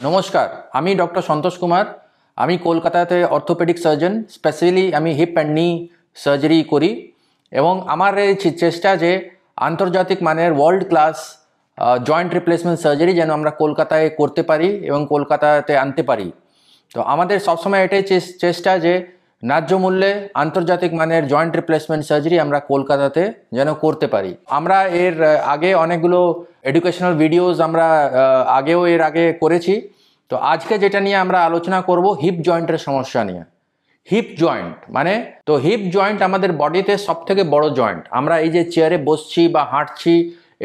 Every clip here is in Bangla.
নমস্কার, আমি ডক্টর সন্তোষ কুমার। আমি কলকাতাতে অর্থোপেডিক সার্জন, স্পেশালি আমি হিপ অ্যান্ড নি সার্জারি করি। এবং আমার এই চেষ্টা যে আন্তর্জাতিক মানের world class joint replacement surgery যেন আমরা কলকাতায় করতে পারি এবং কলকাতাতে আনতে পারি। তো আমাদের সবসময় এটাই চেষ্টা যে ন্যায্য মূল্যে আন্তর্জাতিক মানের জয়েন্ট রিপ্লেসমেন্ট সার্জারি আমরা কলকাতাতে যেন করতে পারি। আমরা এর আগে অনেকগুলো এডুকেশনাল ভিডিওস আমরা আগেও এর আগে করেছি। তো আজকে যেটা নিয়ে আমরা আলোচনা করব হিপ জয়েন্টের সমস্যা নিয়ে। হিপ জয়েন্ট মানে তো হিপ জয়েন্ট আমাদের বডিতে সব থেকে বড় জয়েন্ট আমরা এই যে চেয়ারে বসছি বা হাঁটছি,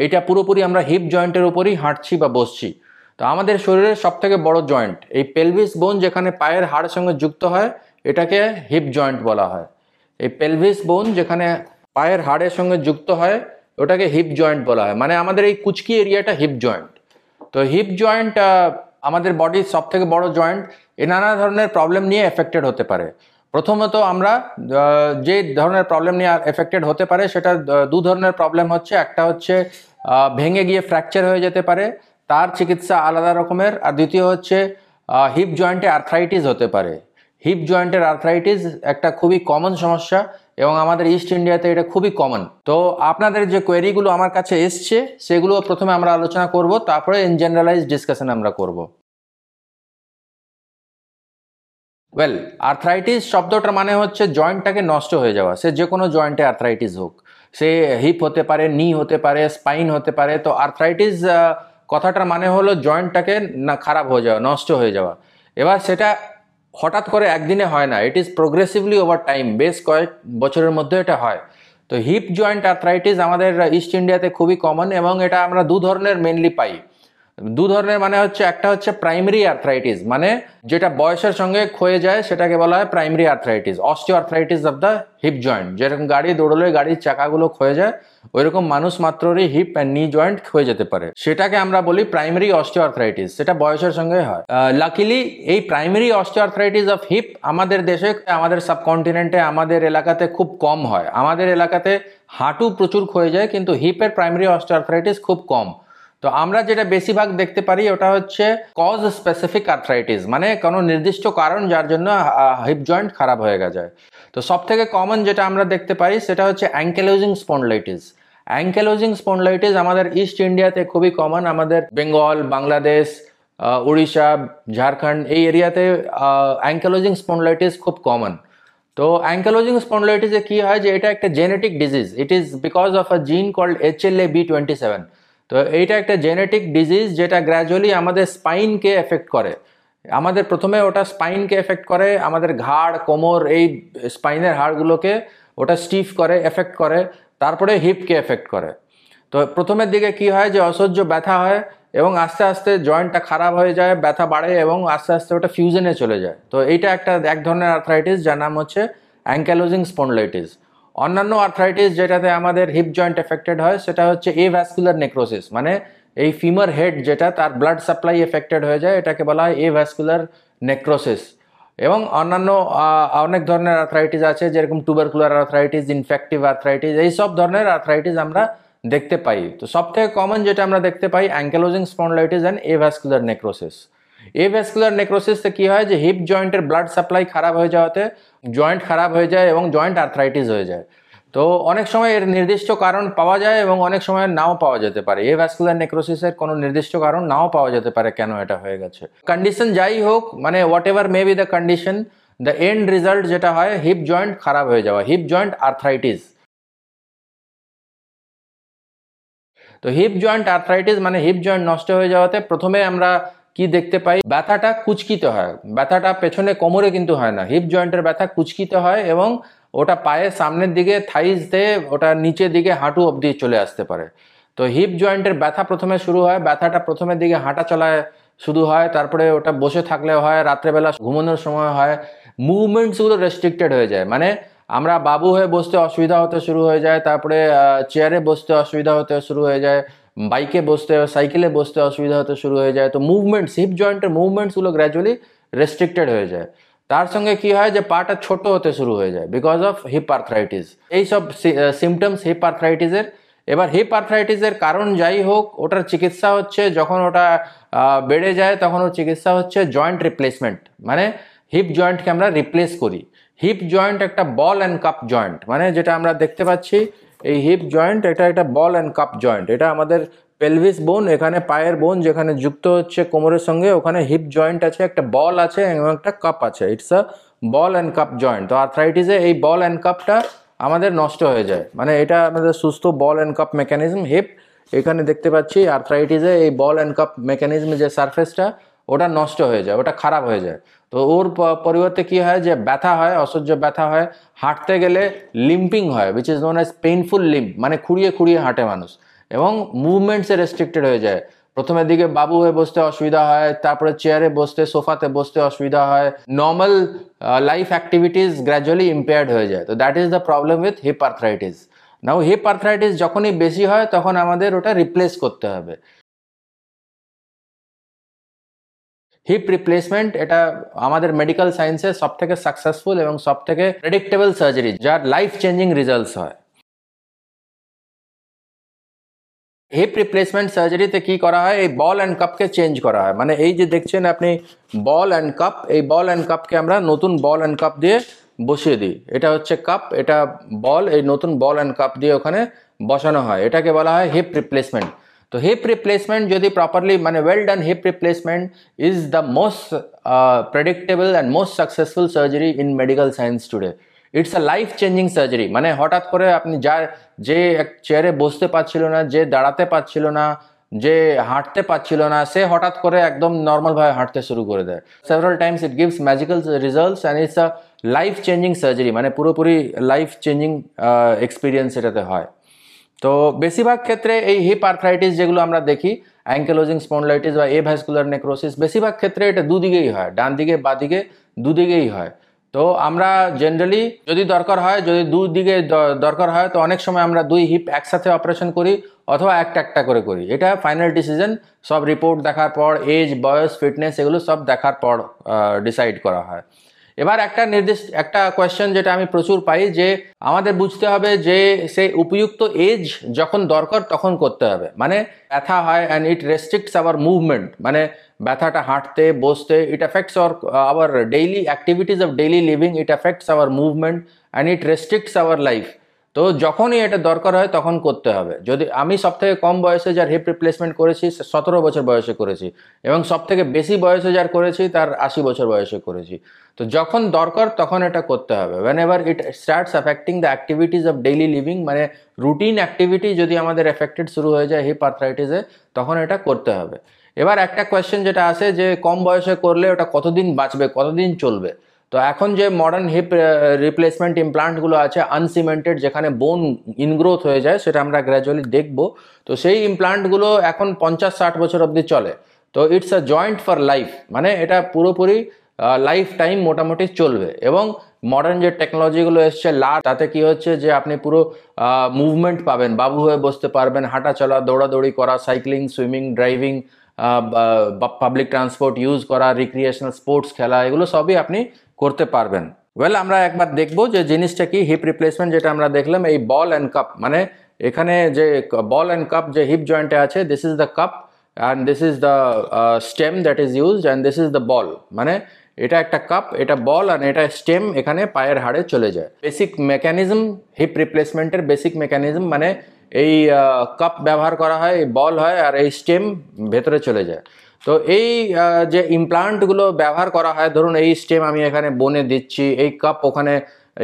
এটা পুরোপুরি আমরা হিপ জয়েন্টের উপরই হাঁটছি বা বসছি। তো আমাদের শরীরের সব থেকে বড় জয়েন্ট এই পেলভিস বোন যেখানে পায়ের হাড়ের সঙ্গে যুক্ত হয়, এটাকে হিপ জয়েন্ট বলা হয়। এই পেলভিস বোন যেখানে পায়ের হাড়ের সঙ্গে যুক্ত হয় ওটাকে হিপ জয়েন্ট বলা হয়। মানে আমাদের এই কুচকি এরিয়াটা হিপ জয়েন্ট তো হিপ জয়েন্ট আমাদের বডির সব থেকে বড় জয়েন্ট এ নানা ধরনের প্রবলেম নিয়ে এফেক্টেড হতে পারে। প্রথমত আমরা যে ধরনের প্রবলেম নিয়ে এফেক্টেড হতে পারে সেটা দু ধরনের প্রবলেম হচ্ছে। একটা হচ্ছে ভেঙে গিয়ে ফ্র্যাকচার হয়ে যেতে পারে, তার চিকিৎসা আলাদা রকমের। আর দ্বিতীয় হচ্ছে হিপ জয়েন্টে আর্থ্রাইটিস হতে পারে। হিপ জয়েন্টের আর্থ্রাইটিস একটা খুবই কমন সমস্যা। এবং আমাদের ইস্ট ইন্ডিয়াতে এটা খুবই কমন তো আপনাদের যে কোয়েরিগুলো আমার কাছে এসছে, সেগুলো প্রথমে আমরা আলোচনা করব, তারপরে ইন জেনারেলাইজ ডিসকাশন আমরা করব। ওয়েল আর্থ্রাইটিস শব্দটার মানে হচ্ছে জয়েন্টটাকে নষ্ট হয়ে যাওয়া। সে যে কোনো জয়েন্টে আর্থ্রাইটিস হোক। সে হিপ হতে পারে নি হতে পারে স্পাইন হতে পারে। তো আর্থ্রাইটিস কথাটার মানে হলো জয়েন্টটাকে না, খারাপ হয়ে যাওয়া, নষ্ট হয়ে যাওয়া। এবার সেটা হঠাৎ করে একদিনে হয় না it is progressively over time বেশ কয়েক বছরের মধ্যে এটা হয়। তো হিপ জয়েন্ট আর্থ্রাইটিস আমাদের ইস্ট ইন্ডিয়াতে খুবই কমন এবং এটা আমরা দু ধরনের মেনলি পাই। দু ধরনের মানে হচ্ছে, একটা হচ্ছে প্রাইমারি আর্থ্রাইটিস মানে যেটা বয়সের সঙ্গে ক্ষয়ে যায়, সেটাকে বলা হয় primary arthritis osteoarthritis of the hip joint যেরকম গাড়ি দৌড়লে গাড়ির চাকাগুলো ক্ষয়ে যায় ওইরকম মানুষ মাত্রই হিপ অ্যান্ড নি জয়েন্ট হয়ে যেতে পারে। সেটাকে আমরা বলি প্রাইমারি অস্টিওআর্থ্রাইটিস সেটা বয়সের সঙ্গে হয়। লাকিলি এই প্রাইমারি অস্টিওআর্থ্রাইটিস অফ হিপ আমাদের দেশে, আমাদের সাবকন্টিনেন্টে আমাদের এলাকাতে খুব কম হয়। আমাদের এলাকাতে হাঁটু প্রচুর ক্ষয়ে যায়, কিন্তু হিপের প্রাইমারি অস্টিওআর্থ্রাইটিস খুব কম। তো আমরা যেটা বেশিরভাগ দেখতে পারি, ওটা হচ্ছে কজ স্পেসিফিক আর্থ্রাইটিস মানে কোনো নির্দিষ্ট কারণ যার জন্য হিপ জয়েন্ট খারাপ হয়ে গেছে। তো সব থেকে কমন যেটা আমরা দেখতে পাই সেটা হচ্ছে অ্যাঙ্কেলোজিং স্পন্ডলাইটিস অ্যাঙ্কেলোজিং স্পন্ডলাইটিস আমাদের ইস্ট ইন্ডিয়াতে খুবই কমন আমাদের বেঙ্গল বাংলাদেশ উড়িষ্যা ঝাড়খণ্ড এই এরিয়াতে অ্যাঙ্কেলোজিং স্পন্ডলাইটিস খুব কমন তো অ্যাঙ্কেলোজিং স্পন্ডলাইটিসে কি হয় যে, এটা একটা genetic disease it is because of a gene called H L A B twenty seven তো এইটা একটা জেনেটিক ডিজিজ যেটা গ্র্যাজুয়ালি আমাদের স্পাইনকে এফেক্ট করে। আমাদের প্রথমে ওটা স্পাইনকে এফেক্ট করে, আমাদের ঘাড়, কোমর, এই স্পাইনের হাড়গুলোকে ওটা স্টিফ করে এফেক্ট করে, তারপরে হিপকে এফেক্ট করে। তো প্রথমের দিকে কি হয় যে অসহ্য ব্যথা হয় এবং আস্তে আস্তে জয়েন্টটা খারাপ হয়ে যায়, ব্যথা বাড়ে এবং আস্তে আস্তে ওটা ফিউজনে চলে যায়। তো এইটা একটা এক ধরনের আর্থ্রাইটিস যার নাম হচ্ছে অ্যাঙ্কেলোজিং স্পন্ডলাইটিস অন্যান্য আর্থ্রাইটিস যেটাতে আমাদের হিপ জয়েন্ট এফেক্টেড হয়, সেটা হচ্ছে এ ভ্যাসকুলার নেক্রোসিস মানে এই ফিমার হেড যেটা, তার ব্লাড সাপ্লাই এফেক্টেড হয়ে যায়, এটাকে বলা হয় এ ভ্যাসকুলার নেক্রোসিস এবং অন্যান্য অনেক ধরনের আর্থ্রাইটিস আছে, যেরকম টুবারকুলার আর্থ্রাইটিস ইনফেক্টিভ আর্থ্রাইটিস এই সব ধরনের আর্থ্রাইটিস আমরা দেখতে পাই। তো সব থেকে কমন যেটা আমরা দেখতে পাই ankylosing spondylitis and avascular necrosis avascular নেক্রোসিসে কি হয় যে হিপ জয়েন্টের ব্লাড সাপ্লাই খারাপ হয়ে যাওয়াতে জয়েন্ট খারাপ হয়ে যায় এবং জয়েন্ট আর্থ্রাইটিস হয়ে যায়। তো অনেক সময় এর নির্দিষ্ট কারণ পাওয়া যায় এবং অনেক সময় নাও পাওয়া যেতে পারে। এ ভ্যাসকুলার নেক্রোসিসের কোনো নির্দিষ্ট কারণ নাও পাওয়া যেতে পারে কেন এটা হয়ে গেছে? কন্ডিশন যাই হোক মানে whatever may be the condition the end result যেটা হয় হিপ জয়েন্ট খারাপ হয়ে যাওয়া হিপ জয়েন্ট আর্থ্রাইটিস তো হিপ জয়েন্ট আর্থ্রাইটিস মানে হিপ জয়েন্ট নষ্ট হয়ে যাওয়াতে প্রথমে আমরা কি দেখতে পাই? ব্যথাটা কুচকিতে হয়। ব্যথাটা পেছনে কোমরে কিন্তু হয় না। হিপ জয়েন্টের ব্যথা কুচকিতে হয় এবং ওটা পায়ের সামনের দিকে থাইসতে ওটা নিচের দিকে হাঁটু অবধি চলে আসতে পারে। তো হিপ জয়েন্টের ব্যথা প্রথমে শুরু হয়, ব্যথাটা প্রথমের দিকে হাঁটা চলায় শুরু হয়, তারপরে ওটা বসে থাকলে হয়, রাত্রেবেলা ঘুমানোর সময় হয়। মুভমেন্টসগুলো রেস্ট্রিক্টেড হয়ে যায়। মানে আমরা বাবু হয়ে বসতে অসুবিধা হতে শুরু হয়ে যায়, তারপরে চেয়ারে বসতে অসুবিধা হতে শুরু হয়ে যায়। বাইকে বসতে, সাইকেলে বসতে অসুবিধা হতে শুরু হয়ে যায়। তো মুভমেন্টস হিপ জয়েন্টের মুভমেন্টসগুলো গ্র্যাজুয়ালি রেস্ট্রিক্টেড হয়ে যায়। তার সঙ্গে কি হয় যে, পাটা ছোট হতে শুরু হয়ে যায় বিকজ অফ হিপ আর্থ্রাইটিস এইসব সিমটমস হিপ আর্থ্রাইটিসের এবার হিপ আর্থ্রাইটিসের কারণ যাই হোক, ওটার চিকিৎসা হচ্ছে যখন ওটা বেড়ে যায়, তখন ওর চিকিৎসা হচ্ছে জয়েন্ট রিপ্লেসমেন্ট মানে হিপ জয়েন্টকে আমরা রিপ্লেস করি। হিপ জয়েন্ট একটা বল অ্যান্ড কাপ জয়েন্ট মানে যেটা আমরা দেখতে পাচ্ছি এই হিপ জয়েন্ট এটা একটা বল অ্যান্ড কাপ জয়েন্ট এটা আমাদের পেলভিস বোন এখানে পায়ের বোন যেখানে যুক্ত হচ্ছে কোমরের সঙ্গে, ওখানে হিপ জয়েন্ট আছে, একটা বল আছে এবং একটা কাপ আছে। It's a ball and cup joint তো আর্থ্রাইটিসে এই বল অ্যান্ড কাপটা আমাদের নষ্ট হয়ে যায়। মানে এটা আমাদের সুস্থ ball and cup mechanism hip এখানে দেখতে পাচ্ছি আর্থ্রাইটিসে এই বল অ্যান্ড কাপ মেকানিজম যে সারফেসটা ওটা নষ্ট হয়ে যায়, ওটা খারাপ হয়ে যায়। তো ওর পরিবর্তে কি হয় যে ব্যথা হয়, অসহ্য ব্যথা হয়, হাঁটতে গেলে লিম্পিং হয় which is known as painful limp মানে খুঁড়িয়ে খুঁড়িয়ে হাঁটে মানুষ। এবং মুভমেন্টসে রেস্ট্রিক্টেড হয়ে যায়। প্রথমের দিকে বাবু হয়ে বসতে অসুবিধা হয়, তারপরে চেয়ারে বসতে সোফাতে বসতে অসুবিধা হয়। Normal life activities gradually impaired হয়ে যায়। তো that is the problem with hip arthritis now hip arthritis যখনই বেশি হয়, তখন আমাদের ওটা রিপ্লেস করতে হবে। হিপ রিপ্লেসমেন্ট এটা আমাদের মেডিকেল সায়েন্সে সব থেকে সাকসেসফুল এবং সব থেকে প্রেডিক্টেবল সার্জারি যার লাইফ চেঞ্জিং রিজাল্টস হয়। হিপ রিপ্লেসমেন্ট সার্জারিতে কি করা হয়? এই বল অ্যান্ড কাপকে চেঞ্জ করা হয়। মানে এই যে দেখছেন আপনি বল অ্যান্ড কাপ এই বল অ্যান্ড কাপকে আমরা নতুন বল অ্যান্ড কাপ দিয়ে বসিয়ে দিই। এটা হচ্ছে কাপ এটা বল এই নতুন বল অ্যান্ড কাপ দিয়ে ওখানে বসানো হয়। এটাকে বলা হয় হিপ রিপ্লেসমেন্ট তো হিপ রিপ্লেসমেন্ট যদি প্রপারলি মানে well done hip replacement is the most predictable and most successful surgery in medical science today it's a life changing surgery মানে হঠাৎ করে আপনি যা যে এক চেয়ারে বসতে পারছিল না, যে দাঁড়াতে পারছিল না, যে হাঁটতে পারছিল না, সে হঠাৎ করে একদম নর্মালভাবে হাঁটতে শুরু করে দেয়। Several times it gives magical results and it's a life changing surgery মানে পুরোপুরি লাইফ চেঞ্জিং এক্সপিরিয়েন্স এটাতে হয়। তো বেশিরভাগ ক্ষেত্রে এই হিপ আর্থ্রাইটিস যেগুলো আমরা দেখি অ্যাঙ্কেলোজিং স্পন্ডলাইটিস বা এ ভ্যাসকুলার নেক্রোসিস বেশিরভাগ ক্ষেত্রে এটা দুদিকেই হয়, ডান দিকে, বা দিকে, দুদিকেই হয়। তো আমরা জেনারেলি যদি দরকার হয়, যদি দুদিকে দরকার হয়, তো অনেক সময় আমরা দুই হিপ একসাথে অপারেশন করি অথবা একটা একটা করে করি। এটা ফাইনাল ডিসিশন সব রিপোর্ট দেখার পর এজ বয়স ফিটনেস এগুলো সব দেখার পর ডিসাইড করা হয়। এবার একটা নির্দিষ্ট, একটা কোয়েশ্চেন যেটা আমি প্রচুর পাই যে আমাদের বুঝতে হবে যে সে উপযুক্ত এজ যখন দরকার তখন করতে হবে। মানে ব্যথা হয় and it restricts our movement মানে ব্যথাটা হাঁটতে, বসতে it affects our our daily activities of daily living it affects our movement and it restricts our life তো যখনই এটা দরকার হয় তখন করতে হবে। যদি আমি সব থেকে কম বয়সে যার হিপ রিপ্লেসমেন্ট করেছি সতেরো বছর বয়সে করেছি এবং সব থেকে বেশি বয়সে যার করেছি, তার আশি বছর বয়সে করেছি। তো যখন দরকার তখন এটা করতে হবে। Whenever it starts affecting the activities of daily living মানে রুটিন অ্যাক্টিভিটি যদি আমাদের এফেক্টেড শুরু হয়ে যায় হিপ আর্থ্রাইটিসে তখন এটা করতে হবে। এবার একটা কোয়েশ্চেন যেটা আছে যে কম বয়সে করলে ওটা কতদিন বাঁচবে, কতদিন চলবে? তো এখন যে মডার্ন হিপ রিপ্লেসমেন্ট ইমপ্লান্টগুলো আছে আনসিমেন্টেড যেখানে বোন ইনগ্রোথ হয়ে যায়, সেটা আমরা গ্র্যাজুয়ালি দেখব। তো সেই ইমপ্লান্টগুলো এখন পঞ্চাশ ষাট বছর অবধি চলে। তো it's a joint for life মানে এটা পুরোপুরি লাইফ টাইম মোটামুটি চলবে। এবং মডার্ন যে টেকনোলজিগুলো এসছে লা তাতে কি হচ্ছে যে আপনি পুরো মুভমেন্ট পাবেন, বাবু হয়ে বসতে পারবেন হাঁটা চলা দৌড়াদৌড়ি করা cycling swimming driving public transport use করা রিক্রিয়েশনাল স্পোর্টস খেলা, এগুলো সবই আপনি করতে পারবেন। ওয়েল আমরা একবার দেখব যে জিনিসটা কি হিপ রিপ্লেসমেন্ট যেটা আমরা দেখলাম, এই বল অ্যান্ড কাপ মানে এখানে যে বল অ্যান্ড কাপ যে হিপ জয়েন্টে আছে this is the cup and this is the stem that is use and this is the ball মানে এটা একটা কাপ এটা বল আর এটা স্টেম এখানে পায়ের হাড়ে চলে যায়। বেসিক মেকানিজম হিপ রিপ্লেসমেন্টের বেসিক মেকানিজম মানে এই কাপ ব্যবহার করা হয়, এই বল হয় আর এই স্টেম ভেতরে চলে যায়। তো এই যে ইমপ্লান্টগুলো ব্যবহার করা হয়, ধরুন এই স্টেম আমি এখানে বনে দিচ্ছি, এই কাপ ওখানে,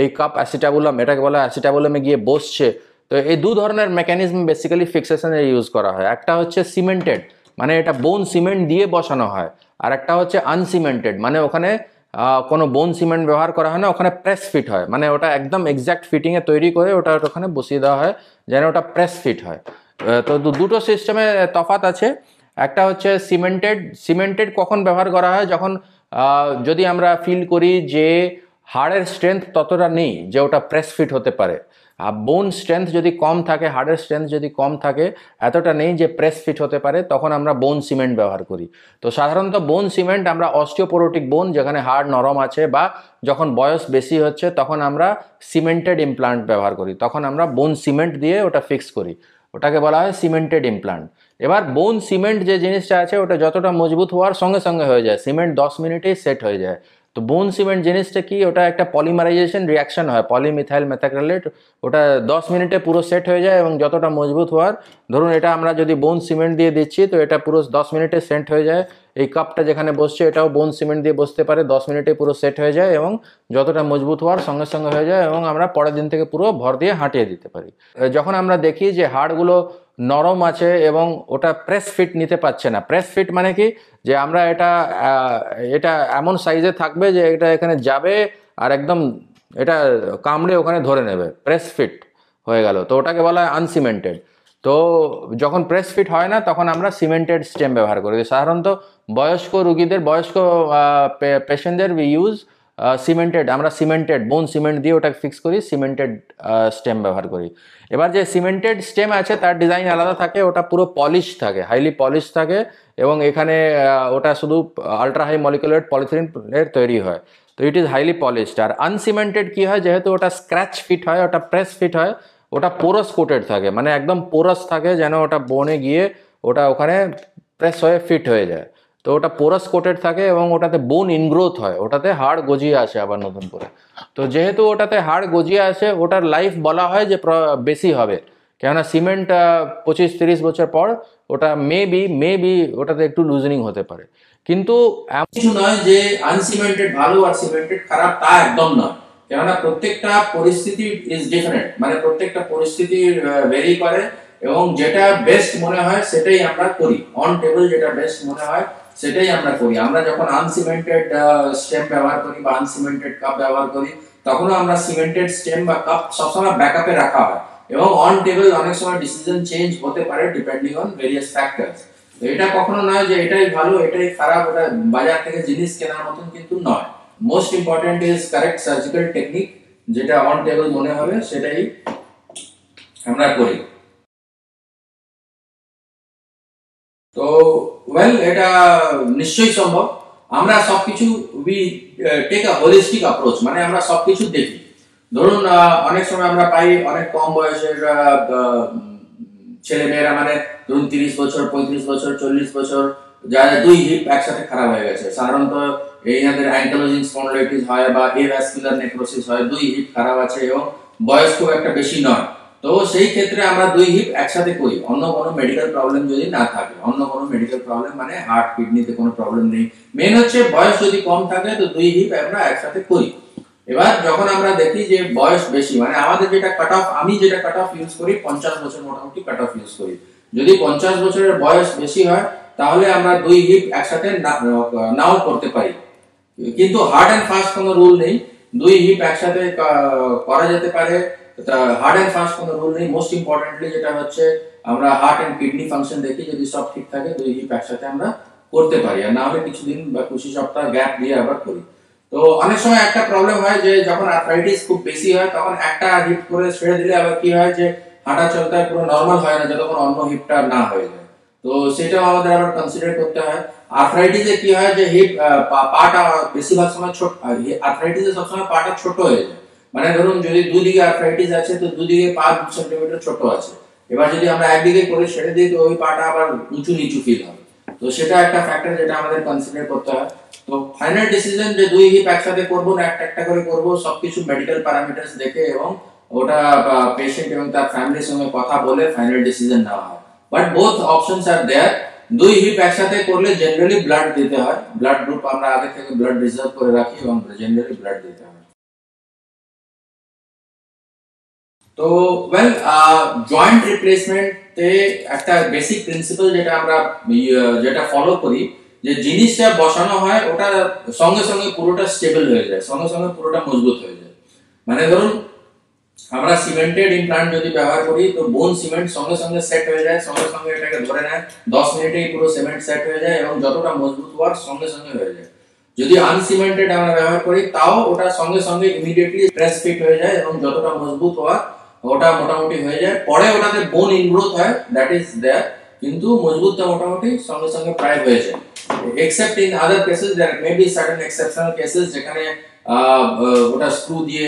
এই কাপ অ্যাসিটাবুলাম এটাকে বলা অ্যাসিটাবুলামে গিয়ে বসছে। তো এই দু ধরনের মেকানিজম বেসিক্যালি ফিক্সেশনে ইউজ করা হয়। একটা হচ্ছে সিমেন্টেড মানে এটা বোন সিমেন্ট দিয়ে বসানো হয়, আর একটা হচ্ছে আনসিমেন্টেড মানে ওখানে কোনো বোন সিমেন্ট ব্যবহার করা হয় না, ওখানে প্রেস ফিট হয় মানে ওটা একদম এক্স্যাক্ট ফিটিংয়ে তৈরি করে ওটা ওখানে বসিয়ে দেওয়া হয়, যেন ওটা প্রেস ফিট হয়। তো দুটো সিস্টেমে তফাত আছে। একটা হচ্ছে সিমেন্টেড সিমেন্টেড কখন ব্যবহার করা হয়? যখন যদি আমরা ফিল করি যে হাড়ের স্ট্রেংথ ততটা নেই, যে ওটা প্রেস ফিট হতে পারে, আর বোন স্ট্রেংথ যদি কম থাকে, হাড়ের স্ট্রেংথ যদি কম থাকে, এতটা নেই যে প্রেস ফিট হতে পারে, তখন আমরা বোন সিমেন্ট ব্যবহার করি। তো সাধারণত বোন সিমেন্ট আমরা অস্টিওপোরোটিক বোন যেখানে হাড় নরম আছে বা যখন বয়স বেশি হচ্ছে, তখন আমরা সিমেন্টেড ইমপ্লান্ট ব্যবহার করি। তখন আমরা বোন সিমেন্ট দিয়ে ওটা ফিক্স করি। ওটাকে বলা হয় সিমেন্টেড ইমপ্লান্ট এবার বোন সিমেন্ট যে জিনিসটা আছে, ওটা যতটা মজবুত হওয়ার সঙ্গে সঙ্গে হয়ে যায়। সিমেন্ট দশ মিনিটেই সেট হয়ে যায়। তো বোন সিমেন্ট জিনিসটা কি, ওটা একটা পলিমারাইজেশন রিয়াকশন হয় পলিমিথাইল মেথাক্রেলেট ওটা দশ মিনিটে পুরো সেট হয়ে যায় এবং যতটা মজবুত হওয়ার, ধরুন এটা আমরা যদি বোন সিমেন্ট দিয়ে দিচ্ছি, তো এটা পুরো দশ মিনিটে সেট হয়ে যায়। এই কাপটা যেখানে বসছে, এটাও বোন সিমেন্ট দিয়ে বসতে পারে, দশ মিনিটে পুরো সেট হয়ে যায় এবং যতটা মজবুত হওয়ার সঙ্গে সঙ্গে হয়ে যায় এবং আমরা পরের দিন থেকে পুরো ভর দিয়ে হাঁটিয়ে দিতে পারি। যখন আমরা দেখি যে হাড়গুলো নরম আছে এবং ওটা প্রেস ফিট নিতে পারছে না। প্রেস ফিট মানে কি? যে আমরা এটা এটা এমন সাইজে থাকবে যে এটা এখানে যাবে আর একদম এটা কামড়ে ওখানে ধরে নেবে। প্রেস ফিট হয়ে গেল। তো ওটাকে বলা হয় আনসিমেন্টেড তো যখন প্রেস ফিট হয় না, তখন আমরা সিমেন্টেড স্টেম ব্যবহার করি। সাধারণত বয়স্ক রুগীদের, বয়স্ক পেশেন্টদের ইউজ সিমেন্টেড আমরা সিমেন্টেড বোন সিমেন্ট দিয়ে ওটা ফিক্স করি সিমেন্টেড স্টেম ব্যবহার করি। এবার যে সিমেন্টেড স্টেম আছে, তার ডিজাইন আলাদা থাকে, ওটা পুরো পলিশ থাকে হাইলি পলিশ থাকে এবং এখানে ওটা শুধু আলট্রা হাই মলিকুলার পলিথিনের তৈরি হয়। তো ইট ইজ হাইলি পলিশড আর আনসিমেন্টেড কী হয়, যেহেতু ওটা স্ক্র্যাচ ফিট হয়, ওটা প্রেস ফিট হয়, ওটা পোরাস কোটেড থাকে মানে একদম পোরাস থাকে, যেন ওটা বনে গিয়ে ওটা ওখানে প্রেস হয়ে ফিট হয়ে যায়। তো ওটা পোরাস কোটেড থাকে এবং ওটাতে বোন ইনগ্রোথ হয়। ওটাতে হাড় গজিয়ে আসে আবার নতুন করে। তো যেহেতু ওটাতে হাড় গজিয়ে আসে, ওটার লাইফ বলা হয় যে বেশি হবে। কেননা সিমেন্ট পঁচিশ তিরিশ বছর পর ওটা মে বি মে বি ওটাতে একটু লুজনিং হতে পারে। কিন্তু কিছু নয় যে আনসিমেন্টেড ভালো আর সিমেন্টেড খারাপ তা একদম নয়। কেননা প্রত্যেকটা পরিস্থিতি ইজ ডিফারেন্ট মানে প্রত্যেকটা পরিস্থিতি ভেরি করে এবং যেটা বেস্ট মনে হয় সেটাই আমরা করি। অন টেবিল যেটা বেস্ট মনে হয় সেটাই আমরা করি। আমরা যখন আনসিমেন্টেড স্টেম ব্যবহার করি বা আনসিমেন্টেড কাপ ব্যবহার করি, তখনও আমরা সিমেন্টেড স্টেম বা কাপ সবসময় ব্যাকআপে রাখা হয়। এবং অন টেবিল অনেক সময় ডিসিশন চেঞ্জ হতে পারে ডিপেন্ডিং অন ভেরিয়াস ফ্যাক্টরস এটা কখনো নয় যে এটাই ভালো, এটাই খারাপ, ওটা বাজার থেকে জিনিস কেনার মতন কিন্তু নয়। Most important is correct surgical technique যেটা অন টেবিল মনে হবে, সেটাই আমরা করি। তো ওয়েল এটা নিশ্চয়ই সম্ভব। আমরা সবকিছু we take a holistic approach মানে আমরা সবকিছু দেখি। ধরুন অনেক সময় আমরা পাই অনেক কম বয়সের ছেলে মেয়েরা মানে ধরুন তিরিশ বছর, পঁয়ত্রিশ বছর, চল্লিশ বছর যারা দুই হিপ একসাথে খারাপ হয়ে গেছে। সাধারণত এইনাদের অ্যাঙ্কোলজিং স্পন্ডলাইটিস হয় বা এভাস্কুলার নেক্রোসিস হয়, দুই হিপ খারাপ আছে এবং বয়স খুব একটা বেশি নয়। তো সেই ক্ষেত্রে আমরা দুই হিপ একসাথে করি। অন্য কোনো মেডিকেল প্রবলেম যদি না থাকে, অন্য কোনো মেডিকেল প্রবলেম মানে হার্ট কিডনিতে কোনো প্রবলেম নেই। মেন হচ্ছে বয়স যদি কম থাকে তো দুই হিপ আমরা একসাথে করি। এবার যখন আমরা দেখি যে বয়স বেশি মানে আমাদের যেটা কাট অফ আমি যেটা কাট অফ ইউজ করি, পঞ্চাশ বছর মোটামুটি কাট অফ ইউজ করি। যদি পঞ্চাশ বছরের বয়স বেশি হয়, তাহলে আমরা দুই হিপ একসাথে নাও করতে পারি। কিন্তু হার্ড অ্যান্ড ফাস্ট কোনো রুল নেই। দুই হিপ একসাথে করা যেতে পারে। হার্ড অ্যান্ড ফাস্ট কোনো রুল নেই। মোস্ট ইম্পর্টেন্টলি যেটা হচ্ছে, আমরা হার্ট অ্যান্ড কিডনি ফাংশন দেখি, যদি সব ঠিক থাকে দুই হিপ একসাথে আমরা করতে পারি। আর না হলে কিছুদিন বা কুশি সপ্তাহ গ্যাপ দিয়ে আবার করি। তো অনেক সময় একটা প্রবলেম হয় যে, যখন আর্থ্রাইটিস খুব বেশি হয়, তখন একটা হিপ করে ছেড়ে দিলে আবার কি হয় যে, হাঁটা চলতে পুরো নর্মাল হয় না, যতক্ষণ অন্য হিপটা না হয়ে যায়। তো সেটাও আমাদের আবার কনসিডার করতে হয়। আর্থ্রাইটিসে কি হয় যে হিপ পাটা বেশিরভাগ সময় ছোট আর্থ্রাইটিসে সবসময় পাটা ছোট হয়ে যায়। মানে ধরুন যদি দুদিকে আর্থ্রাইটিস আছে, তো দুদিকে পা দু সেন্টিমিটার ছোট আছে। এবার যদি আমরা একদিকে করে ছেড়ে দিই, তো ওই পাটা আবার উঁচু নিচু ফিল হবে। তো সেটা একটা ফ্যাক্টর যেটা আমাদের কনসিডার করতে হয়। তো ফাইনাল ডিসিশন যে দুই হিপ একসাথে করব না, একটা একটা করে করব, সবকিছু মেডিকেল প্যারামিটার্স দেখে এবং ওটা পেশেন্ট এবং তার ফ্যামিলির সঙ্গে কথা বলে ফাইনাল ডিসিশন নেওয়া হয়। But both options are there দুই হিপ একসাথে করলে জেনারেলি ব্লাড দিতে হয়। ব্লাড গ্রুপ আমরা আগে থেকে ব্লাড রিজার্ভ করে রাখি এবং জেনারেলি ব্লাড দিতে হয়। তো ওয়েল জয়েন্ট রিপ্লেসমেন্টে একটা বেসিক প্রিন্সিপাল যেটা আমরা যেটা ফলো করি, যে জিনিসটা বসানো হয়, ওটা সঙ্গে সঙ্গে পুরোটা স্টেবল হয়ে যায়, সঙ্গে সঙ্গে পুরোটা মজবুত হয়ে যায়। মানে ধরুন, আমরা সিমেন্টেড ইমপ্লান্ট যদি ব্যবহার করি, তো বোন সিমেন্ট সঙ্গে সঙ্গে সেট হয়ে যায়, সঙ্গে সঙ্গে এটাকে ধরে নেয়, দশ মিনিটেই পুরো সিমেন্ট সেট হয়ে যায় এবং যতটা মজবুত হওয়ার সঙ্গে সঙ্গে হয়ে যায়। যদি আনসিমেন্টেড আমরা ব্যবহার করি, তাও ওটা সঙ্গে সঙ্গে ইমিডিয়েটলি ফিট হয়ে যায় এবং যতটা মজবুত হওয়ার ওটা মোটামুটি হয়ে যায়। পরে ওটাতে বোন ইনগ্রোথ হয় দ্যাট ইজ দেয়ার কিন্তু মজবুতটা মোটামুটি সঙ্গে সঙ্গে প্রায় হয়ে যায়। Except in other cases there may be certain exceptional cases যেখানে ওটা স্ক্রু দিয়ে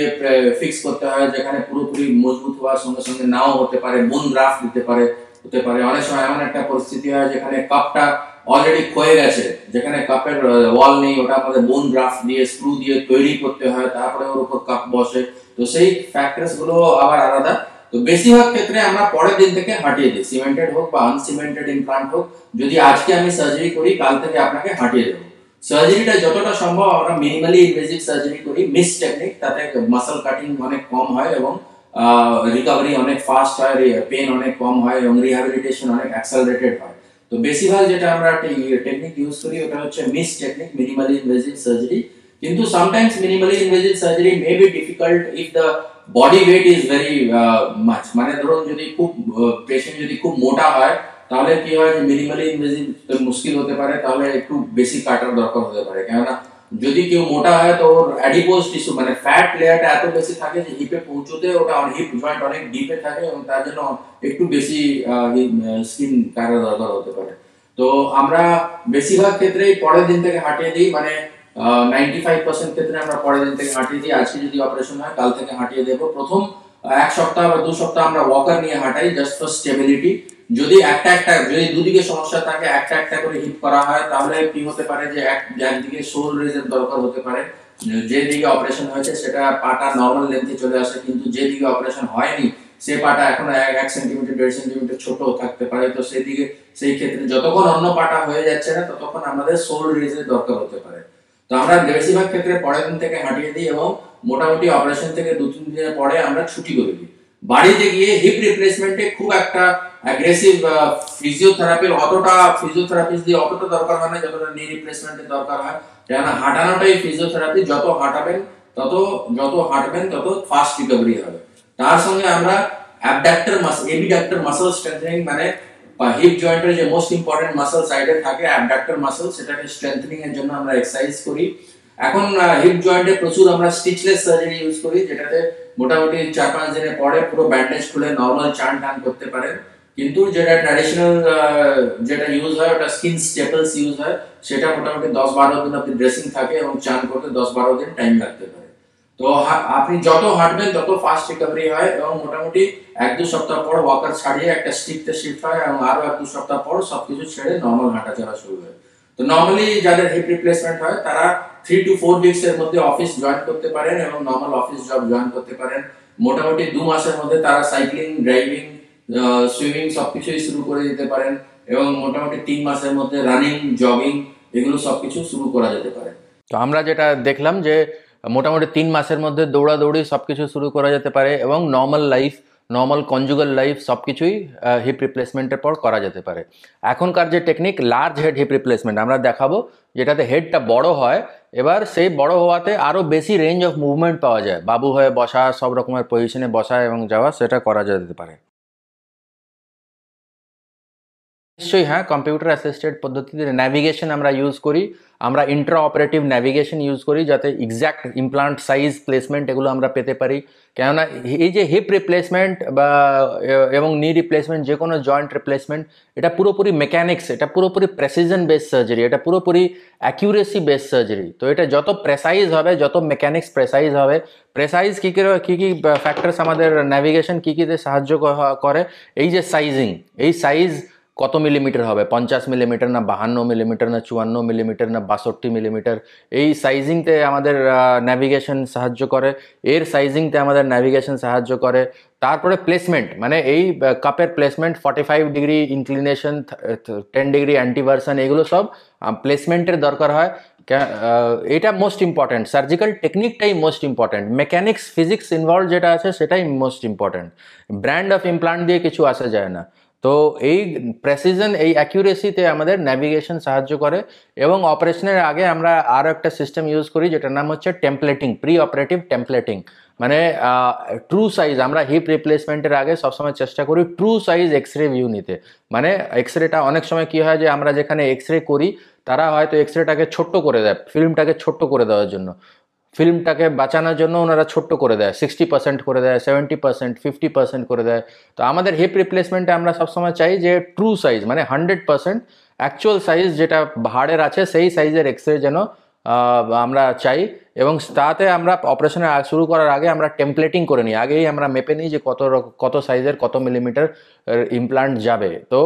ফিক্স করতে হয়, যেখানে পুরোপুরি মজবুত হওয়ার সঙ্গে সঙ্গে নাও হতে পারে বোন গ্রাফ দিতে পারে, হতে পারে। অনেক সময় এমন একটা পরিস্থিতি হয় যেখানে কাপটা অলরেডি ক্ষয়ে গেছে। যেখানে কাপের ওয়াল নেই, ওটা আমাদের বোন গ্রাফ দিয়ে স্ক্রু দিয়ে তৈরি করতে হয়, তারপরে ওর উপর কাপ বসে। তো সেই ফ্যাক্টরসগুলো আবার আলাদা। তো বেশিরভাগ ক্ষেত্রে আমরা পরের দিন থেকে হাঁটিয়ে দিই। সিমেন্টেড হোক বা আনসিমেন্টেড ইমপ্লান্ট হোক, যদি আজকে আমি সার্জারি করি, কাল থেকে আপনাকে হাঁটিয়ে দেবো। সার্জারিটা যতটা সম্ভব আমরা মিনিমালি ইনভেসিভ সার্জারি করি মিস টেকনিক তাতে মাসল কাটিং অনেক কম হয় এবং রিকভারি অনেক ফাস্ট হয় পেন অনেক কম হয় এবং রিহ্যাবিলিটেশন অনেক অ্যাক্সেলারেটেড হয়। তো বেশিরভাগ যেটা আমরা টেকনিক ইউজ করি ওটা হচ্ছে MIS technique minimally invasive surgery কিন্তু sometimes minimally invasive surgery may be difficult if the body weight is very much মানে ধরুন যদি খুব পেশেন্ট যদি খুব মোটা হয় তাহলে কি হয় যে মিনিমালি ইনভেসিভ মুশকিল হতে পারে তাহলে একটু বেশি কাটার দরকার হতে পারে কেননা যদি কেউ মোটা হয় তো ওর অ্যাডিপোজ টিস্যু মানে ফ্যাট লেয়ারটা এত বেশি থাকে যে হিপে পৌঁছতে ওটা হিপ জয়েন্ট অনেক ডিপে থাকে এবং তার জন্য একটু বেশি স্কিন কাটার দরকার হতে পারে তো আমরা বেশিরভাগ ক্ষেত্রেই পরের দিন থেকে হাঁটিয়ে দিই মানে নাইনটি ফাইভ পার্সেন্ট ক্ষেত্রে আমরা পরের দিন থেকে হাঁটিয়ে দিই আজকে যদি অপারেশন হয় কাল থেকে হাঁটিয়ে দেবো প্রথম আহ, এক সপ্তাহ বা দু সপ্তাহ আমরা ওয়াকার নিয়ে হাঁটাই জাস্ট ফর স্টেবিলিটি যদি একটা একটা, যদি দুদিকে সমস্যা থাকে, একটা একটা করে হিট করা হয়, তাহলে কি হতে পারে যে এক একদিকে সোল রেজের দরকার হতে পারে। যে দিকে অপারেশন হয়েছে, সেটা পাটা নর্মাল লেন্থে চলে আসে, কিন্তু যে দিকে অপারেশন হয়নি, সে পাটা এখন এক সেন্টিমিটার দেড় সেন্টিমিটার ছোট থাকতে পারে। তো সেদিকে সেই ক্ষেত্রে যতক্ষণ অন্য পাটা হয়ে যাচ্ছে না, ততক্ষণ আমাদের সোল রেজের দরকার হতে পারে। তো আমরা বেশিরভাগ ক্ষেত্রে পরের দিন থেকে হাঁটিয়ে দিই এবং মোটামুটি অপারেশন থেকে দু তিন দিনের পরে আমরা ছুটি করে দিই। বাড়িতে গিয়ে হিপ রিপ্লেসমেন্টে খুব একটা অ্যাগ্রেসিভ ফিজিওথেরাপির অতটা ফিজিওথেরাপিস্ট দিয়ে অতটা দরকার হয় না, যতটা নি রিপ্লেসমেন্টের দরকার হয়, কেননা হাঁটানোটাই ফিজিওথেরাপি যত হাঁটাবেন, তত, যত হাঁটবেন, তত ফাস্ট রিকভারি হবে। তার সঙ্গে আমরা abductor muscle abductor muscle strengthening মানে হিপ জয়েন্টের যে মোস্ট ইম্পর্টেন্ট মাসল সাইডে থাকে অ্যাবডাক্টর মাসল সেটাকে স্ট্রেংথেনিং এর জন্য আমরা এক্সারসাইজ করি। এখন হিপ জয়েন্টে প্রচুর আমরা স্টিচলেস সার্জারি ইউজ করি, যেটাতে মোটামুটি চার পাঁচ দিনের পরে পুরো ব্যান্ডেজ খুলে নর্মাল চান টান করতে পারেন। কিন্তু যেটা ট্র্যাডিশনাল যেটা ইউজ হয়, ওটা স্কিন স্টেপলস ইউজ হয়, সেটা মোটামুটি দশ বারো দিন অব্দি ড্রেসিং থাকে এবং চান করতে দশ বারো দিন টাইম লাগতে পারে। তো হা- আপনি যত হাঁটবেন, তত ফাস্ট রিকভারি হয় এবং মোটামুটি এক দু সপ্তাহ পর ওয়াকার ছাড়িয়ে একটা স্টিকতে শিফট হয় এবং আরও এক দু সপ্তাহ পর সবকিছু ছেড়ে নর্মাল হাঁটা চলা শুরু হয়। তো নর্মালি যাদের হিপ রিপ্লেসমেন্ট হয়, তারা থ্রি টু ফোর উইকস এর মধ্যে অফিস জয়েন করতে পারেন এবং নর্মাল অফিস জব জয়েন করতে পারেন। মোটামুটি দু মাসের মধ্যে তারা সাইক্লিং ড্রাইভিং সুইমিং সবকিছুই শুরু করে দিতে পারেন এবং মোটামুটি তিন মাসের মধ্যে রানিং জগিং এগুলো সবকিছু শুরু করা যেতে পারে। তো আমরা যেটা দেখলাম যে মোটামুটি তিন মাসের মধ্যে দৌড়াদৌড়ি সব কিছু শুরু করা যেতে পারে এবং normal life normal conjugal life সব কিছুই হিপ রিপ্লেসমেন্টের পর করা যেতে পারে। এখনকার যে technique large head hip replacement আমরা দেখাবো, যেটাতে হেডটা বড় হয় এবার সেই বড় হওয়াতে আরও বেশি রেঞ্জ অফ মুভমেন্ট পাওয়া যায়। বাবু হয়ে বসা, সব রকমের পজিশনে বসা এবং যাওয়া, সেটা করা যেতে পারে। নিশ্চয়ই হ্যাঁ কম্পিউটার অ্যাসিস্টেড পদ্ধতিতে ন্যাভিগেশন আমরা ইউজ করি। আমরা ইন্ট্রা অপারেটিভ ন্যাভিগেশন ইউজ করি, যাতে এক্স্যাক্ট ইমপ্লান্ট সাইজ প্লেসমেন্ট এগুলো আমরা পেতে পারি। কেননা এই যে হিপ রিপ্লেসমেন্ট বা এবং নি রিপ্লেসমেন্ট যে কোনো জয়েন্ট রিপ্লেসমেন্ট এটা পুরোপুরি মেকানিক্স এটা পুরোপুরি প্রেসিজন বেস সার্জারি এটা পুরোপুরি অ্যাকিউরেসি বেস সার্জারি তো এটা যত প্রেসাইজ হবে, যত মেকানিক্স প্রেসাইজ হবে প্রেসাইজ কী কী কী কী ফ্যাক্টরস আমাদের ন্যাভিগেশন কী কীতে সাহায্য করে, এই যে সাইজিং এই সাইজ কত মিলিমিটার হবে? পঞ্চাশ মিলিমিটার না বাহান্ন মিলিমিটার না চুয়ান্ন মিলিমিটার না বাষট্টি মিলিমিটার? এই সাইজিংতে আমাদের ন্যাভিগেশন সাহায্য করে। এর সাইজিংতে আমাদের ন্যাভিগেশন সাহায্য করে। তারপরে প্লেসমেন্ট মানে এই কাপের placement forty five degree inclination ten degree anteversion এগুলো সব প্লেসমেন্টের দরকার হয়। এটা most important surgical টেকনিকটাই most important mechanics physics involve যেটা আছে, সেটাই most important brand of implant দিয়ে কিছু আসা যায় না। তো এই প্রেসিজন এই অ্যাকিউরেসিতে আমাদের ন্যাভিগেশন সাহায্য করে এবং অপারেশনের আগে আমরা আরও একটা সিস্টেম ইউজ করি, যেটার নাম হচ্ছে টেম্পলেটিং প্রি অপারেটিভ টেমপ্লেটিং মানে ট্রু সাইজ আমরা হিপ রিপ্লেসমেন্টের আগে সবসময় চেষ্টা করি true size X ray view নিতে। মানে এক্স রেটা অনেক সময় কি হয় যে, আমরা যেখানে এক্স রে করি, তারা হয়তো এক্স রেটাকে ছোট্ট করে দেয় ফিল্মটাকে ছোট্ট করে দেওয়ার জন্য। ফিল্মটাকে বাঁচানোর জন্য ওনারা ছোট্ট করে দেয় সিক্সটি পার্সেন্ট করে দেয় সেভেন্টি পার্সেন্ট ফিফটি পার্সেন্ট করে দেয়। তো আমাদের হিপ রিপ্লেসমেন্টে আমরা সবসময় চাই যে ট্রু সাইজ মানে হান্ড্রেড পার্সেন্ট অ্যাকচুয়াল সাইজ যেটা হাড়ের আছে, সেই সাইজের এক্স রে যেন আমরা চাই। এবং তাতে আমরা অপারেশনে শুরু করার আগে আমরা টেমপ্লেটিং করে নিই। আগেই আমরা মেপে নিই যে কত কত সাইজের কত মিলিমিটার ইমপ্লান্ট যাবে। তো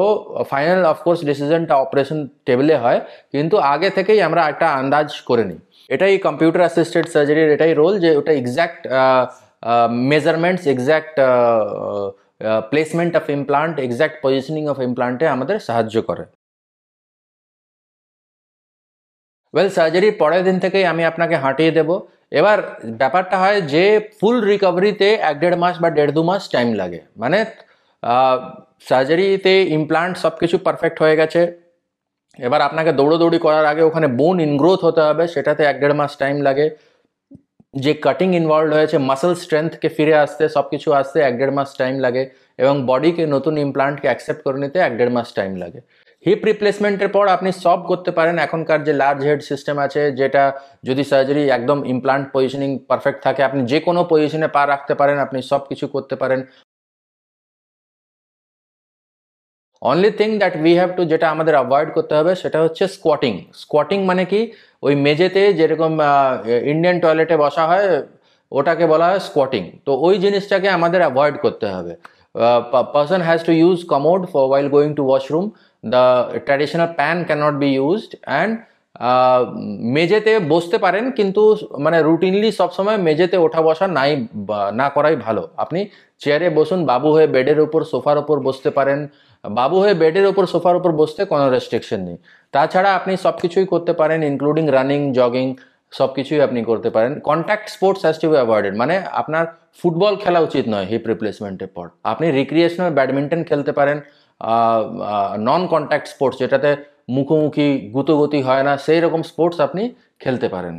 ফাইনাল অফকোর্স ডিসিশনটা অপারেশন টেবিলে হয়, কিন্তু আগে থেকেই আমরা একটা আন্দাজ করে নিই। এটাই কম্পিউটার অ্যাসিস্টেড সার্জারির এটাই রোল যে ওটা exact measurements exact placement of implant exact positioning of ইমপ্লান্টে আমাদের সাহায্য করে। ওয়েল সার্জারির পরের দিন থেকেই আমি আপনাকে হাঁটিয়ে দেব। এবার ব্যাপারটা হয় যে ফুল রিকভারিতে এক দেড় মাস বা দেড় দু মাস টাইম লাগে। মানে সার্জারিতে ইমপ্লান্ট সব কিছু পারফেক্ট হয়ে গেছে। এবার আপনাকে দৌড়োদৌড়ি করার আগে ওখানে বোন ইনগ্রোথ হতে হবে, সেটাতে এক দেড় মাস টাইম লাগে। যে কাটিং ইনভলভ হয়েছে মাসেল স্ট্রেংথকে ফিরে আসতে সব কিছু আসতে এক দেড় মাস টাইম লাগে এবং বডিকে নতুন ইমপ্লান্টকে অ্যাকসেপ্ট করে নিতে এক দেড় মাস টাইম লাগে। হিপ রিপ্লেসমেন্টের পর আপনি সব করতে পারেন। এখনকার যে লার্জ হেড সিস্টেম আছে, যেটা যদি সার্জারি একদম ইমপ্লান্ট পজিশনিং পারফেক্ট থাকে, আপনি যে কোনো পজিশনে পা রাখতে পারেন, আপনি সব কিছু করতে পারেন। Only thing that we have to যেটা আমাদের অ্যাভয়েড করতে হবে সেটা হচ্ছে স্কোয়াটিং স্কোয়াটিং মানে কি? ওই মেঝেতে যেরকম ইন্ডিয়ান টয়লেটে বসা হয়, ওটাকে বলা হয় স্কোয়াটিং তো ওই জিনিসটাকে আমাদের অ্যাভয়েড করতে হবে। Person has to use commode for while going to washroom the traditional pan cannot be used and মেঝেতে বসতে পারেন কিন্তু মানে রুটিনলি সবসময় মেঝেতে ওঠা বসা নাই না করাই ভালো। আপনি চেয়ারে বসুন, বাবু হয়ে বেডের উপর সোফার উপর বসতে পারেন। বাবু হয়ে বেডের উপর সোফার উপর বসতে কোনো রেস্ট্রিকশন নেই। তাছাড়া আপনি সব কিছুই করতে পারেন ইনক্লুডিং রানিং জগিং সব কিছুই আপনি করতে পারেন। Contact sports has to be avoided মানে আপনার ফুটবল খেলা উচিত নয় হিপ রিপ্লেসমেন্টের পর। আপনি রিক্রিয়েশনাল ব্যাডমিন্টন খেলতে পারেন নন কন্ট্যাক্ট স্পোর্টস যেটাতে মুখোমুখি, গুতোগতি হয় না সেই রকম স্পোর্টস আপনি খেলতে পারেন।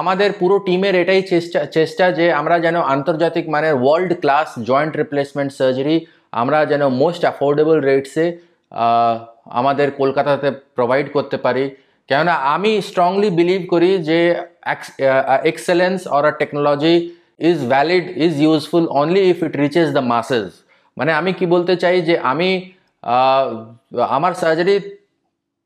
আমাদের পুরো টিমের এটাই চেষ্টা চেষ্টা যে আমরা যেন আন্তর্জাতিক মানের world class joint replacement surgery আমরা যেন মোস্ট অ্যাফোর্ডেবল রেটসে আমাদের কলকাতাতে প্রোভাইড করতে পারি। কেননা আমি স্ট্রংলি বিলিভ করি যে excellence or a technology is valid is useful only if it reaches the masses মানে আমি কি বলতে চাই যে আমি আমার সার্জারি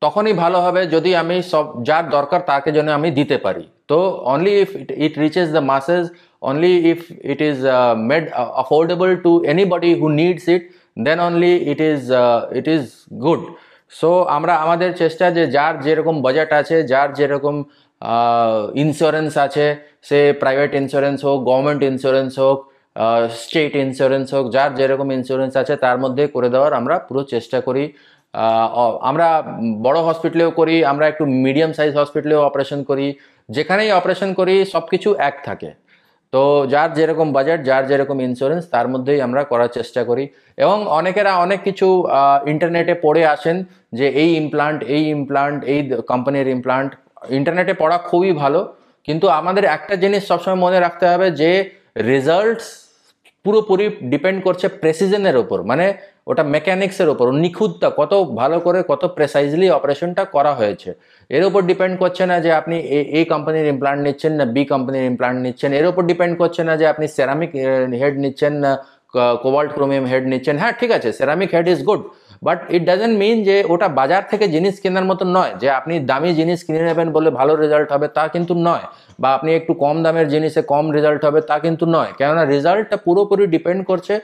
তখনই ভালো হবে যদি আমি সব, যার দরকার তাকে যেন আমি দিতে পারি। তো only if it reaches the masses only if it is made affordable to anybody who needs it then only it is it is good so আমরা, আমাদের চেষ্টা যে যার যেরকম বাজেট আছে, যার যেরকম ইন্স্যুরেন্স আছে, সে প্রাইভেট ইন্স্যুরেন্স হোক গভর্নমেন্ট ইন্স্যুরেন্স হোক স্টেট ইন্স্যুরেন্স হোক, যার যেরকম ইন্স্যুরেন্স আছে, তার মধ্যে করে দেওয়ার আমরা পুরো চেষ্টা করি। অ- আমরা বড় হসপিটালেও করি, আমরা একটু মিডিয়াম সাইজ হসপিটালেও অপারেশন করি। যেখানেই অপারেশন করি সব কিছু এক থাকে। তো যার যেরকম বাজেট যার যেরকম ইন্স্যুরেন্স তার মধ্যেই আমরা করার চেষ্টা করি। এবং অনেকেরা অনেক কিছু ইন্টারনেটে পড়ে আসেন যে এই ইমপ্লান্ট এই ইমপ্লান্ট এই কোম্পানির ইমপ্লান্ট ইন্টারনেটে পড়া খুবই ভালো। কিন্তু আমাদের একটা জিনিস সবসময় মনে রাখতে হবে যে রেজাল্টস পুরোপুরি ডিপেন্ড করছে প্রেসিজনের ওপর। মানে ওটা মেকানিক্সের ওপর নিখুঁতটা, কত ভালো করে, কত প্রেসাইজলি অপারেশনটা করা হয়েছে। এর উপর ডিপেন্ড করছে না যে আপনি এ- কোম্পানির ইমপ্লান্ট নিচ্ছেন না বি কোম্পানির ইমপ্লান্ট নিচ্ছেন। এর উপর ডিপেন্ড করছে না যে আপনি সেরামিক হেড নিচ্ছেন না কোবাল্ট ক্রোমিয়াম হেড নিচ্ছেন। হ্যাঁ ঠিক আছে ceramic head is good but it doesn't mean যে ওটা বাজার থেকে জিনিস কেনার মতো নয়। যে আপনি দামি জিনিস কিনে নেবেন বলে ভালো রেজাল্ট হবে তা কিন্তু নয়, বা আপনি একটু কম দামের জিনিসে কম রেজাল্ট হবে তা কিন্তু নয়। কেননা রেজাল্টটা পুরোপুরি ডিপেন্ড করছে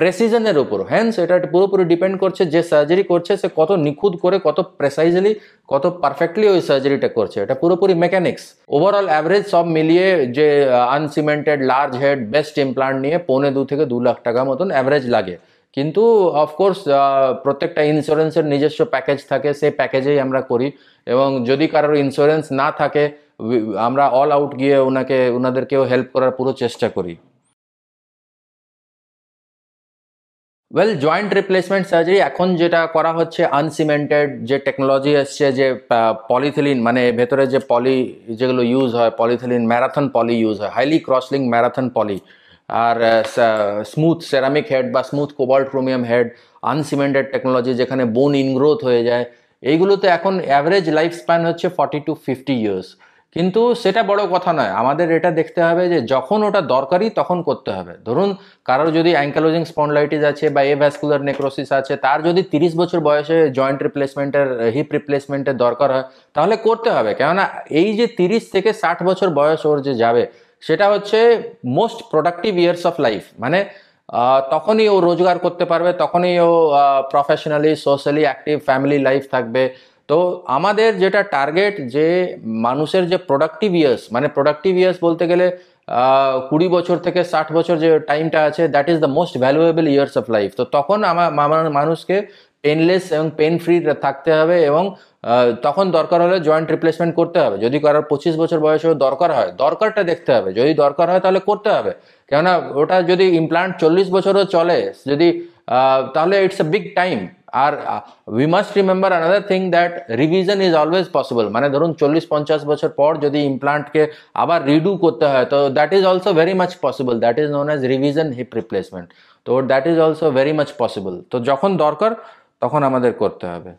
প্রেসিজনের উপর। হ্যান্স এটা পুরোপুরি ডিপেন্ড করছে যে সার্জারি করছে, সে কত নিখুঁত করে, কত প্রেসাইজলি কত পারফেক্টলি ওই সার্জারিটা করছে। এটা পুরোপুরি মেকানিক্স ওভারঅল অ্যাভারেজ সব মিলিয়ে যে uncemented large head best implant নিয়ে পৌনে দু থেকে দু লাখ টাকা মতন অ্যাভারেজ লাগে। কিন্তু অফকোর্স প্রত্যেকটা ইন্স্যুরেন্সের নিজস্ব প্যাকেজ থাকে, সেই প্যাকেজেই আমরা করি। এবং যদি কারোর ইন্স্যুরেন্স না থাকে আমরা অল আউট গিয়ে ওনাকে, ওনাদেরকেও হেল্প করার পুরো চেষ্টা করি। ওয়েল জয়েন্ট রিপ্লেসমেন্ট সার্জারি এখন যেটা করা হচ্ছে আনসিমেন্টেড যে টেকনোলজি এসছে, যে পলিথিলিন মানে ভেতরে যে পলি যেগুলো ইউজ হয় পলিথিলিন ম্যারাথন পলি ইউজ হয় হাইলি ক্রসলিং ম্যারাথন পলি আর স্মুথ সেরামিক হেড বা smooth cobalt chromium head uncemented technology যেখানে বোন ইনগ্রোথ হয়ে যায়, এইগুলোতে এখন অ্যাভারেজ লাইফ স্প্যান হচ্ছে ফর্টি টু ফিফটি ইয়ার্স কিন্তু সেটা বড় কথা নয়। আমাদের এটা দেখতে হবে যে যখন ওটা দরকারি তখন করতে হবে। ধরুন, কারোর যদি অ্যাঙ্কালোজিং স্পন্ডলাইটিস আছে বা এ ভ্যাসকুলার নেক্রোসিস আছে, তার যদি তিরিশ বছর বয়সে জয়েন্ট রিপ্লেসমেন্টের হিপ রিপ্লেসমেন্টের দরকার হয়, তাহলে করতে হবে। কেননা এই যে তিরিশ থেকে ষাট বছর বয়স ওর যে যাবে, সেটা হচ্ছে most productive years of life মানে তখনই ও রোজগার করতে পারবে, তখনই ও professionally socially active family life থাকবে। তো আমাদের যেটা টার্গেট যে মানুষের যে প্রোডাক্টিভ ইয়ার্স মানে প্রোডাক্টিভ ইয়ার্স বলতে গেলে কুড়ি বছর থেকে ষাট বছর যে টাইমটা আছে that is the most valuable years of life তো তখন আমার মানুষকে পেনলেস এবং পেন ফ্রি থাকতে হবে এবং তখন দরকার হলে জয়েন্ট রিপ্লেসমেন্ট করতে হবে। যদি কারোর পঁচিশ বছর বয়সেও দরকার হয়, দরকারটা দেখতে হবে। যদি দরকার হয় তাহলে করতে হবে। কেননা ওটা যদি ইমপ্লান্ট চল্লিশ বছরও চলে, যদি তাহলে it's a big time R we must remember another thing that revision is always possible মানে ধরুন চল্লিশ পঞ্চাশ বছর পর যদি ইমপ্লান্টকে আবার রিডু করতে হয় তো that is also very much possible that is known as revision hip replacement তো that is also very much possible তো যখন দরকার তখন আমাদের করতে হবে